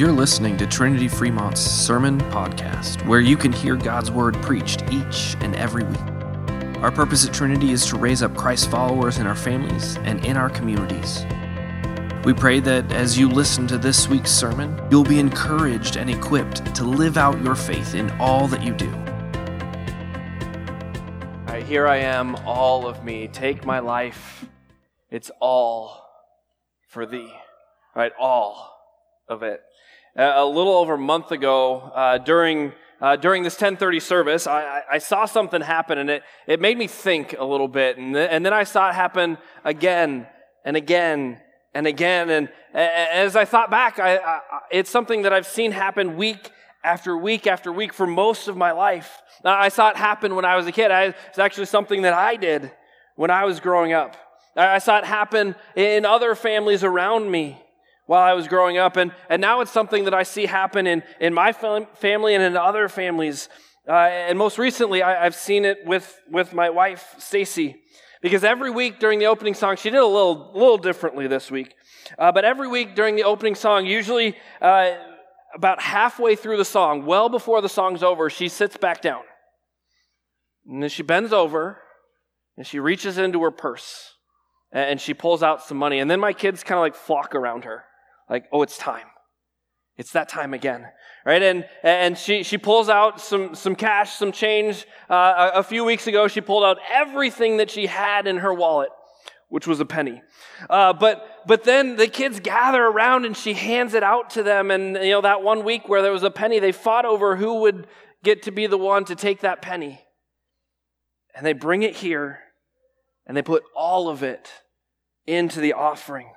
You're listening to Trinity Fremont's Sermon Podcast, where you can hear God's Word preached each and every week. Our purpose at Trinity is to raise up Christ followers in our families and in our communities. We pray that as you listen to this week's sermon, you'll be encouraged and equipped to live out your faith in all that you do. Right, here I am, all of me. Take my life. It's all for thee. All right, all of it. A little over a month ago, uh, during uh, during this 1030 service, I, I, saw something happen, and it, it made me think a little bit. And, th- and then I saw it happen again and again and again. And as I thought back, I, I, it's something that I've seen happen week after week after week for most of my life. I saw it happen when I was a kid. I, it's actually something that I did when I was growing up. I saw it happen in other families around me while I was growing up. And, and now it's something that I see happen in, in my family and in other families. Uh, and most recently, I, have seen it with, with my wife, Stacy. Because every week during the opening song, she did a little, little differently this week. Uh, but every week during the opening song, usually uh, about halfway through the song, well before the song's over, she sits back down. And then she bends over and she reaches into her purse and she pulls out some money. And then my kids kind of like flock around her like, oh, it's time. It's that time again, right? And and she she pulls out some some cash, some change. Uh, a, a, few weeks ago, she pulled out everything that she had in her wallet, which was a penny. Uh, but but then the kids gather around and she hands it out to them. And you know that one week where there was a penny, they fought over who would get to be the one to take that penny. And they bring it here, and they put all of it into the offering.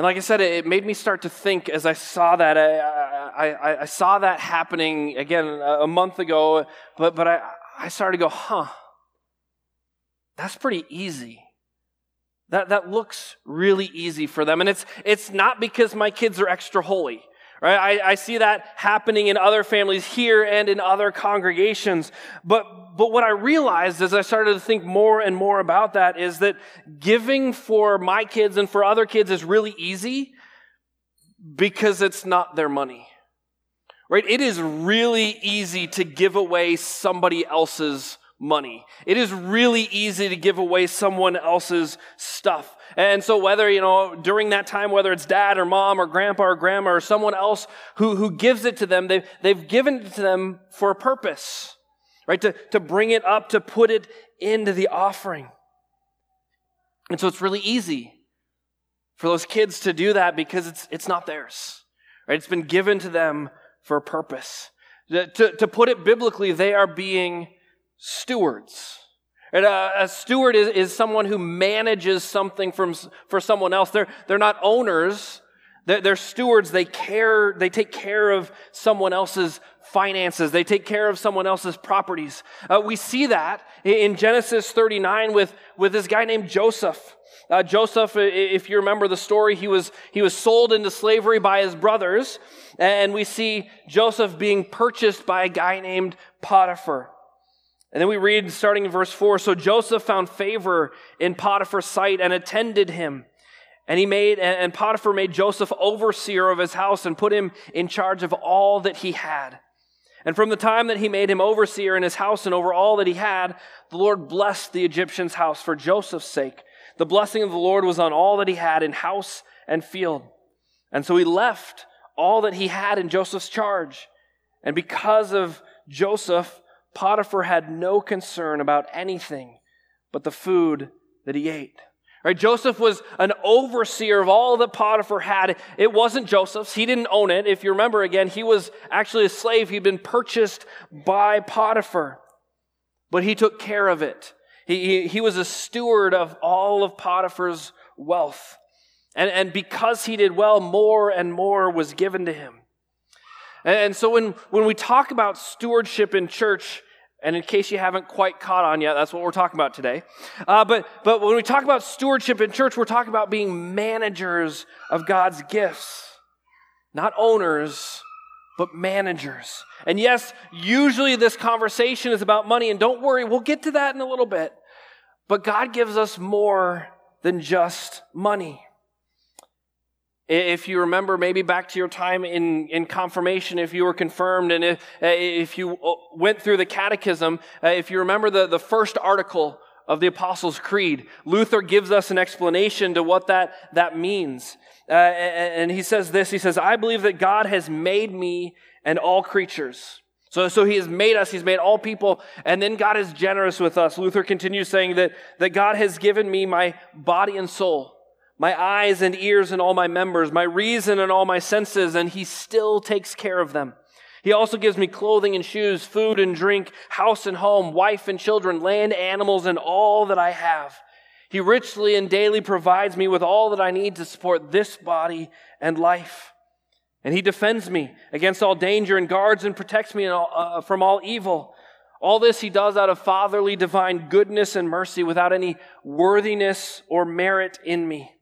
And like I said, it made me start to think as I saw that. Uh, I, I, I saw that happening again uh, a month ago, but, but I, I started to go, huh, that's pretty easy. That, that looks really easy for them. And it's, it's not because my kids are extra holy. Right? I, I see that happening in other families here and in other congregations. But, but what I realized as I started to think more and more about that is that giving for my kids and for other kids is really easy because it's not their money. Right? It is really easy to give away somebody else's money. It is really easy to give away someone else's stuff. And so whether, you know, during that time, whether it's dad or mom or grandpa or grandma or someone else who, who gives it to them, they've, they've given it to them for a purpose, right? To, to bring it up, to put it into the offering. And so it's really easy for those kids to do that because it's, it's not theirs, right? It's been given to them for a purpose. To, to put it biblically, they are being stewards. And a, a steward is, is someone who manages something from, for someone else. They're, they're not owners. They're, they're stewards. They care, they take care of someone else's finances. They take care of someone else's properties. Uh, we see that in Genesis 39 with, with this guy named Joseph. Uh, Joseph, if you remember the story, he was, he was sold into slavery by his brothers. And we see Joseph being purchased by a guy named Potiphar. And then we read starting in verse 4 So Joseph found favor in Potiphar's sight and attended him. And he made, and Potiphar made Joseph overseer of his house and put him in charge of all that he had. And from the time that he made him overseer in his house and over all that he had, the Lord blessed the Egyptian's house for Joseph's sake. The blessing of the Lord was on all that he had in house and field. And so he left all that he had in Joseph's charge. And because of Joseph, Potiphar had no concern about anything but the food that he ate. Right? Joseph was an overseer of all that Potiphar had. It wasn't Joseph's. He didn't own it. If you remember again, he was actually a slave. He'd been purchased by Potiphar. But he took care of it. He, he, he was a steward of all of Potiphar's wealth. And, and because he did well, more and more was given to him. And so when, when we talk about stewardship in church, and in case you haven't quite caught on yet, that's what we're talking about today. Uh, but, but when we talk about stewardship in church, we're talking about being managers of God's gifts. Not owners, but managers. And yes, usually this conversation is about money, and don't worry, we'll get to that in a little bit. But God gives us more than just money. If you remember, maybe back to your time in, in confirmation, if you were confirmed and if, if you uh, went through the catechism, uh, if you remember the, the first article of the Apostles' Creed, Luther gives us an explanation to what that, that means. Uh, and he says this He says, I believe that God has made me and all creatures. So, so he has made us, he's made all people, and then God is generous with us. Luther continues saying that, that God has given me my body and soul my eyes and ears and all my members, my reason and all my senses, and he still takes care of them. He also gives me clothing and shoes, food and drink, house and home, wife and children, land, animals, and all that I have. He richly and daily provides me with all that I need to support this body and life. And he defends me against all danger and guards and protects me uh, from all evil. All this he does out of fatherly divine goodness and mercy without any worthiness or merit in me.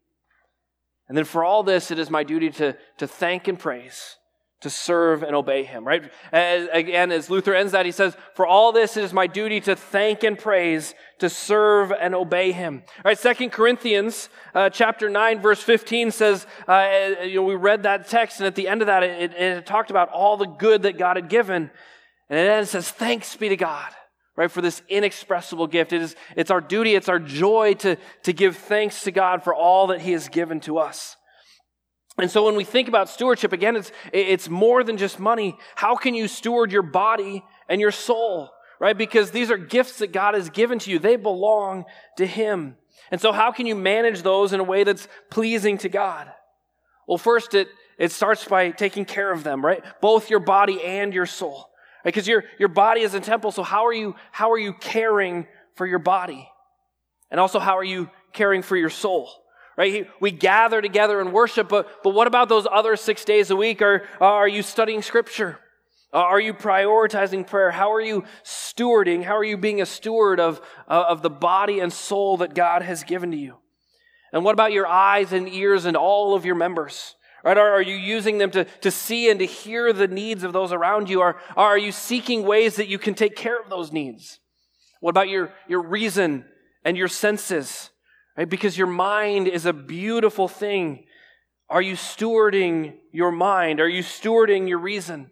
And then for all this, it is my duty to, to thank and praise, to serve and obey him, right? As, again, as Luther ends that, he says, For all this, it is my duty to thank and praise, to serve and obey him. All right, Second Corinthians uh, chapter 9, verse 15 says, uh, you know, we read that text, and at the end of that, it, it, it talked about all the good that God had given. And then it says, Thanks be to God right, for this inexpressible gift. It is, it's our duty, it's our joy to, to give thanks to God for all that He has given to us. And so when we think about stewardship, again, it's, it's more than just money. How can you steward your body and your soul, right? Because these are gifts that God has given to you. They belong to Him. And so how can you manage those in a way that's pleasing to God? Well, first, it, it starts by taking care of them, right? Both your body and your soul. Because your, your body is a temple, so how are you how are you caring for your body? And also how are you caring for your soul? Right? We gather together and worship, but, but what about those other six days a week? Are, are you studying scripture? Are you prioritizing prayer? How are you stewarding? How are you being a steward of, uh, of the body and soul that God has given to you? And what about your eyes and ears and all of your members? Right? Are, are you using them to, to see and to hear the needs of those around you? Are, are you seeking ways that you can take care of those needs? What about your, your reason and your senses? Right? Because your mind is a beautiful thing. Are you stewarding your mind? Are you stewarding your reason?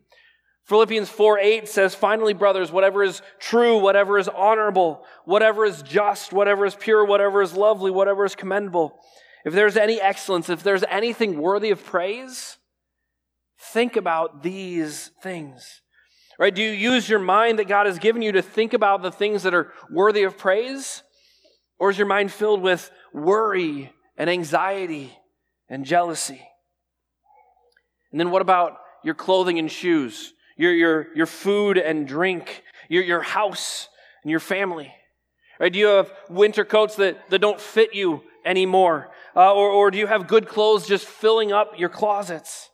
Philippians 4 8 says, Finally, brothers, whatever is true, whatever is honorable, whatever is just, whatever is pure, whatever is lovely, whatever is commendable if there's any excellence, if there's anything worthy of praise, think about these things. Right? Do you use your mind that God has given you to think about the things that are worthy of praise? Or is your mind filled with worry and anxiety and jealousy? And then what about your clothing and shoes, your, your, your food and drink, your, your house and your family? Right? Do you have winter coats that, that don't fit you anymore? Uh, or, or do you have good clothes just filling up your closets?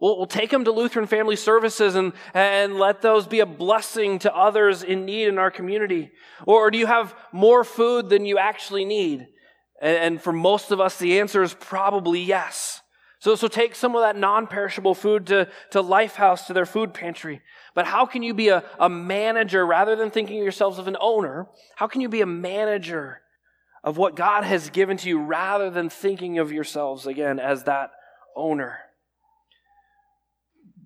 We'll, we'll take them to Lutheran Family Services and, and let those be a blessing to others in need in our community. Or, or do you have more food than you actually need? And, and for most of us, the answer is probably yes. So, so take some of that non perishable food to, to Lifehouse, to their food pantry. But how can you be a, a manager rather than thinking of yourselves of an owner? How can you be a manager of what God has given to you rather than thinking of yourselves again as that owner.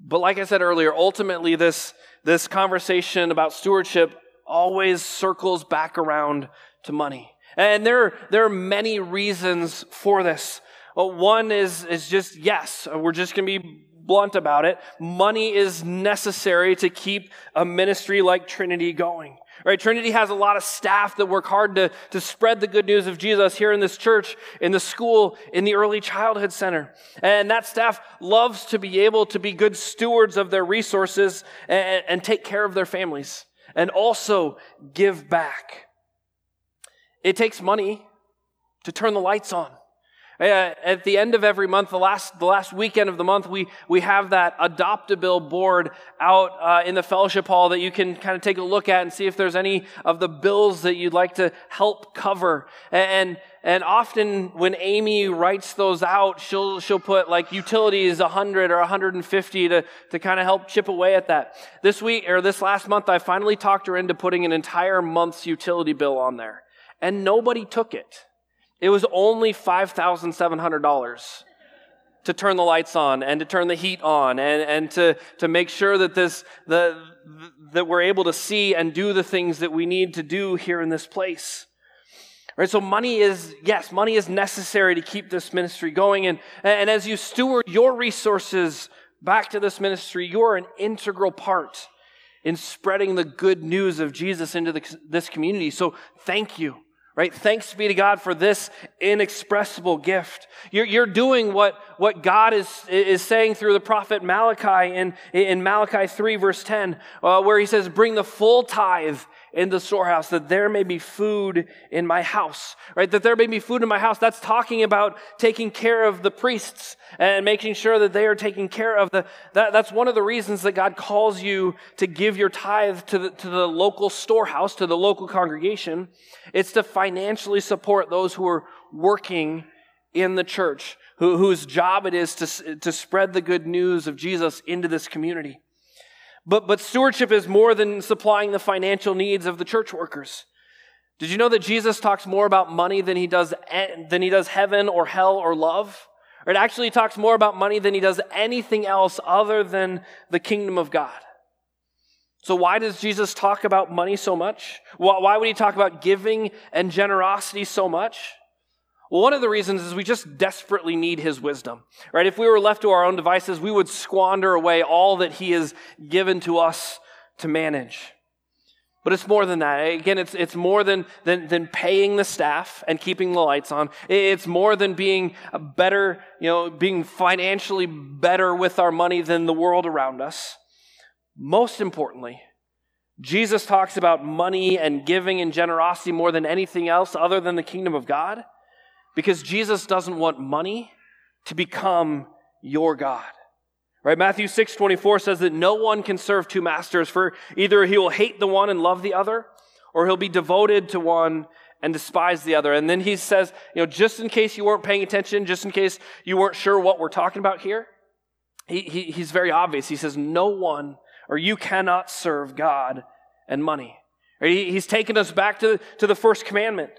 But like I said earlier, ultimately this, this conversation about stewardship always circles back around to money. And there, there are many reasons for this. One is, is just yes, we're just going to be blunt about it. Money is necessary to keep a ministry like Trinity going. Right? Trinity has a lot of staff that work hard to, to spread the good news of Jesus here in this church, in the school, in the early childhood center. And that staff loves to be able to be good stewards of their resources and, and take care of their families and also give back. It takes money to turn the lights on. Uh, at the end of every month, the last, the last weekend of the month, we, we have that Adopt-A-Bill board out uh, in the fellowship hall that you can kind of take a look at and see if there's any of the bills that you'd like to help cover. And, and often when Amy writes those out, she'll, she'll put like utilities 100 or 150 to, to kind of help chip away at that. This week, or this last month, I finally talked her into putting an entire month's utility bill on there. And nobody took it. It was only $5,700 to turn the lights on and to turn the heat on and, and to, to make sure that this the that we're able to see and do the things that we need to do here in this place. Right, so money is, yes, money is necessary to keep this ministry going. And, and as you steward your resources back to this ministry, you're an integral part in spreading the good news of Jesus into the, this community. So thank you. Right? Thanks be to God for this inexpressible gift. You're, you're doing what, what God is, is saying through the prophet Malachi in, in Malachi 3, verse 10, uh, where he says, Bring the full tithe in the storehouse, that there may be food in my house. Right? That there may be food in my house. That's talking about taking care of the priests and making sure that they are taking care of the. That, that's one of the reasons that God calls you to give your tithe to the, to the local storehouse, to the local congregation. It's to financially support those who are working in the church, who, whose job it is to, to spread the good news of Jesus into this community. But, but stewardship is more than supplying the financial needs of the church workers. Did you know that Jesus talks more about money than he does, than he does heaven or hell or love? Or it actually talks more about money than he does anything else other than the kingdom of God. So, why does Jesus talk about money so much? Why would he talk about giving and generosity so much? Well, one of the reasons is we just desperately need his wisdom, right? If we were left to our own devices, we would squander away all that he has given to us to manage. But it's more than that. Again, it's, it's more than, than, than paying the staff and keeping the lights on. It's more than being better, you know, being financially better with our money than the world around us. Most importantly, Jesus talks about money and giving and generosity more than anything else other than the kingdom of God. Because Jesus doesn't want money to become your God. Right? Matthew 6 24 says that no one can serve two masters, for either he will hate the one and love the other, or he'll be devoted to one and despise the other. And then he says, you know, just in case you weren't paying attention, just in case you weren't sure what we're talking about here, he, he, he's very obvious. He says, no one or you cannot serve God and money. He, he's taken us back to, to the first commandment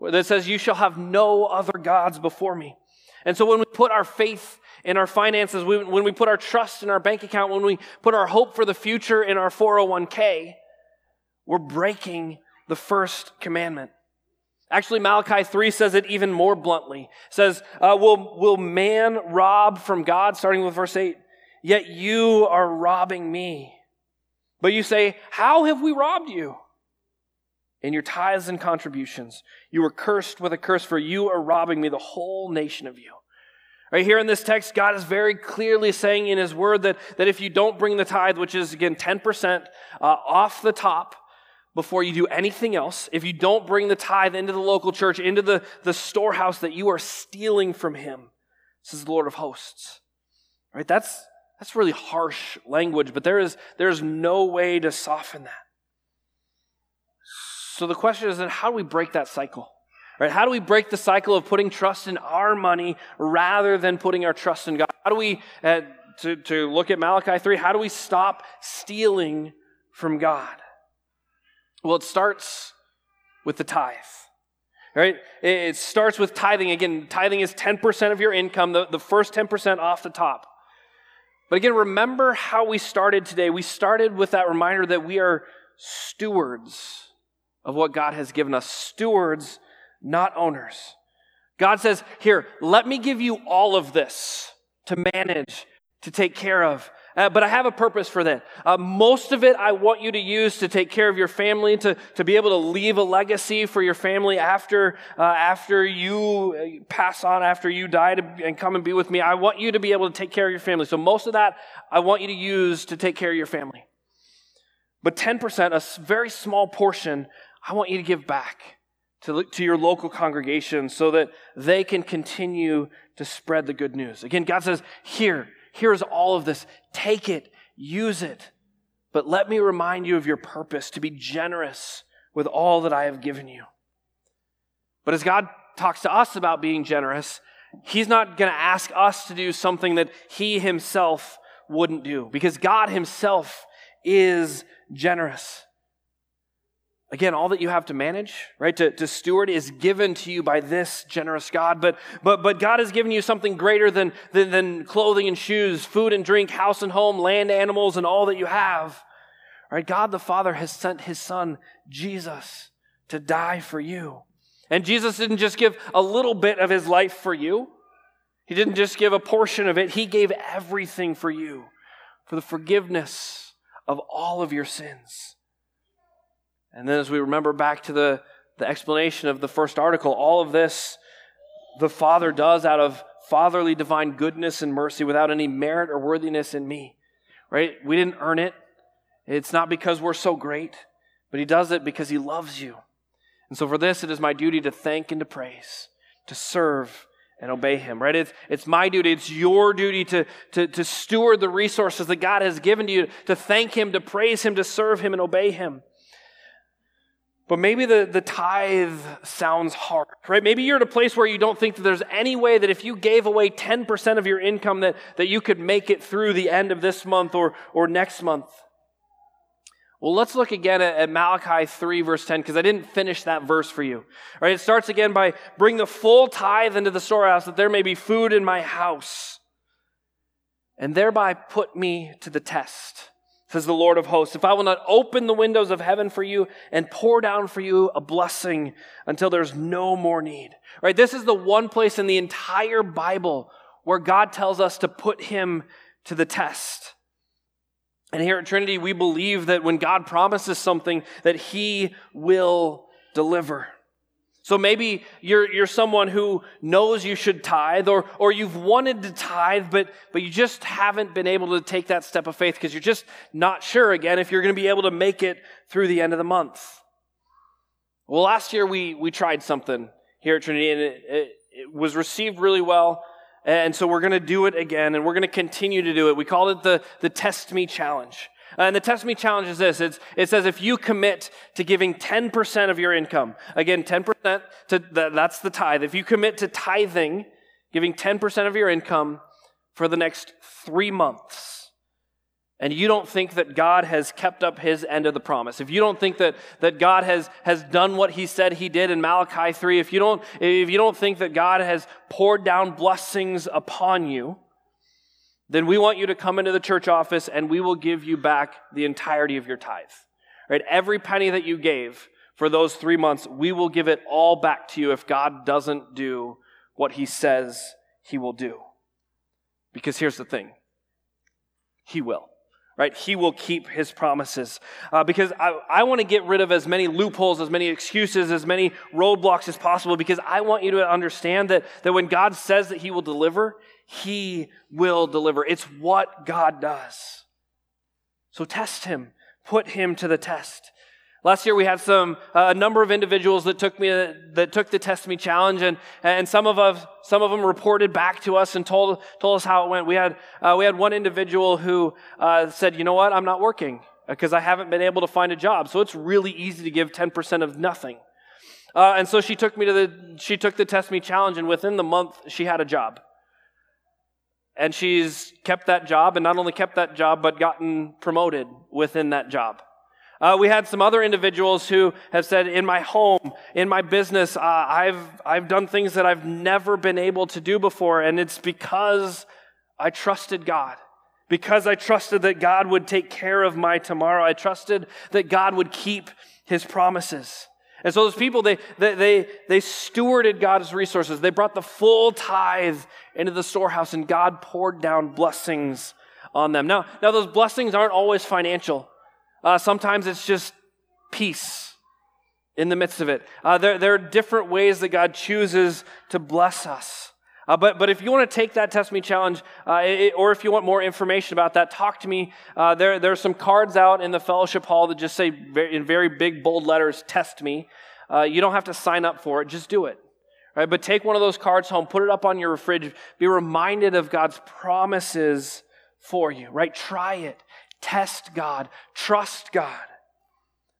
that says, You shall have no other gods before me. And so when we put our faith in our finances, when we put our trust in our bank account, when we put our hope for the future in our 401k, we're breaking the first commandment. Actually, Malachi 3 says it even more bluntly. It says, uh, will, will man rob from God? Starting with verse 8. Yet you are robbing me. But you say, How have we robbed you? In your tithes and contributions. You were cursed with a curse, for you are robbing me, the whole nation of you. Right here in this text, God is very clearly saying in His Word that, that if you don't bring the tithe, which is again 10% uh, off the top, before you do anything else, if you don't bring the tithe into the local church, into the, the storehouse, that you are stealing from Him, says the Lord of hosts. Right? That's, that's really harsh language, but there is, there is no way to soften that. So the question is then how do we break that cycle? Right? How do we break the cycle of putting trust in our money rather than putting our trust in God? How do we, uh, to, to look at Malachi 3, how do we stop stealing from God? Well, it starts with the tithe. Right? It starts with tithing. Again, tithing is 10% of your income, the, the first 10% off the top. But again, remember how we started today. We started with that reminder that we are stewards of what God has given us stewards, not owners. God says, Here, let me give you all of this to manage, to take care of. Uh, but I have a purpose for that. Uh, most of it I want you to use to take care of your family, to, to be able to leave a legacy for your family after, uh, after you uh, pass on, after you die to, and come and be with me. I want you to be able to take care of your family. So most of that I want you to use to take care of your family. But 10%, a very small portion, I want you to give back to, to your local congregation so that they can continue to spread the good news. Again, God says, Here, here's all of this. Take it, use it. But let me remind you of your purpose to be generous with all that I have given you. But as God talks to us about being generous, He's not going to ask us to do something that He Himself wouldn't do because God Himself is generous. Again, all that you have to manage, right, to, to steward is given to you by this generous God. But, but, but God has given you something greater than, than, than clothing and shoes, food and drink, house and home, land, animals, and all that you have. Right? God the Father has sent his Son, Jesus, to die for you. And Jesus didn't just give a little bit of his life for you, he didn't just give a portion of it, he gave everything for you, for the forgiveness of all of your sins. And then as we remember back to the, the explanation of the first article, all of this the Father does out of fatherly divine goodness and mercy without any merit or worthiness in me. Right? We didn't earn it. It's not because we're so great, but He does it because He loves you. And so for this, it is my duty to thank and to praise, to serve and obey Him, right? It's, it's my duty, it's your duty to, to, to steward the resources that God has given to you, to thank Him, to praise Him, to serve Him, and obey Him. But maybe the, the tithe sounds hard, right? Maybe you're at a place where you don't think that there's any way that if you gave away 10% of your income that, that you could make it through the end of this month or, or next month. Well, let's look again at, at Malachi 3, verse 10, because I didn't finish that verse for you. All right, it starts again by bring the full tithe into the storehouse that there may be food in my house, and thereby put me to the test says the Lord of hosts, if I will not open the windows of heaven for you and pour down for you a blessing until there's no more need. Right? This is the one place in the entire Bible where God tells us to put him to the test. And here at Trinity, we believe that when God promises something, that he will deliver. So maybe you're, you're someone who knows you should tithe, or, or you've wanted to tithe, but, but you just haven't been able to take that step of faith because you're just not sure again if you're going to be able to make it through the end of the month. Well, last year we, we tried something here at Trinity, and it, it, it was received really well. And so we're going to do it again, and we're going to continue to do it. We called it the, the Test Me Challenge. Uh, and the Test Me challenge is this it's, it says if you commit to giving 10% of your income, again, 10%, to, that's the tithe. If you commit to tithing, giving 10% of your income for the next three months, and you don't think that God has kept up his end of the promise, if you don't think that, that God has, has done what he said he did in Malachi 3, if you, don't, if you don't think that God has poured down blessings upon you, then we want you to come into the church office and we will give you back the entirety of your tithe. Right? Every penny that you gave for those three months, we will give it all back to you if God doesn't do what he says he will do. Because here's the thing He will. Right? He will keep his promises. Uh, because I, I want to get rid of as many loopholes, as many excuses, as many roadblocks as possible, because I want you to understand that, that when God says that he will deliver, he will deliver. It's what God does. So test him, put him to the test. Last year we had some uh, a number of individuals that took me that took the test me challenge, and and some of us some of them reported back to us and told told us how it went. We had uh, we had one individual who uh, said, you know what, I'm not working because I haven't been able to find a job, so it's really easy to give 10% of nothing. Uh, and so she took me to the she took the test me challenge, and within the month she had a job. And she's kept that job, and not only kept that job, but gotten promoted within that job. Uh, we had some other individuals who have said, in my home, in my business, uh, I've, I've done things that I've never been able to do before, and it's because I trusted God. Because I trusted that God would take care of my tomorrow. I trusted that God would keep his promises. And so those people, they, they, they, they stewarded God's resources. They brought the full tithe into the storehouse and God poured down blessings on them. Now, now those blessings aren't always financial. Uh, sometimes it's just peace in the midst of it. Uh, there, there are different ways that God chooses to bless us. Uh, but, but if you want to take that Test Me challenge, uh, it, or if you want more information about that, talk to me. Uh, there, there are some cards out in the fellowship hall that just say very, in very big, bold letters, Test Me. Uh, you don't have to sign up for it, just do it. Right? But take one of those cards home, put it up on your fridge, be reminded of God's promises for you, right? Try it. Test God. Trust God.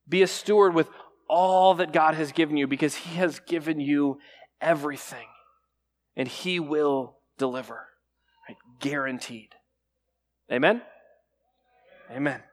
Be a steward with all that God has given you because He has given you everything and He will deliver. Right? Guaranteed. Amen? Amen.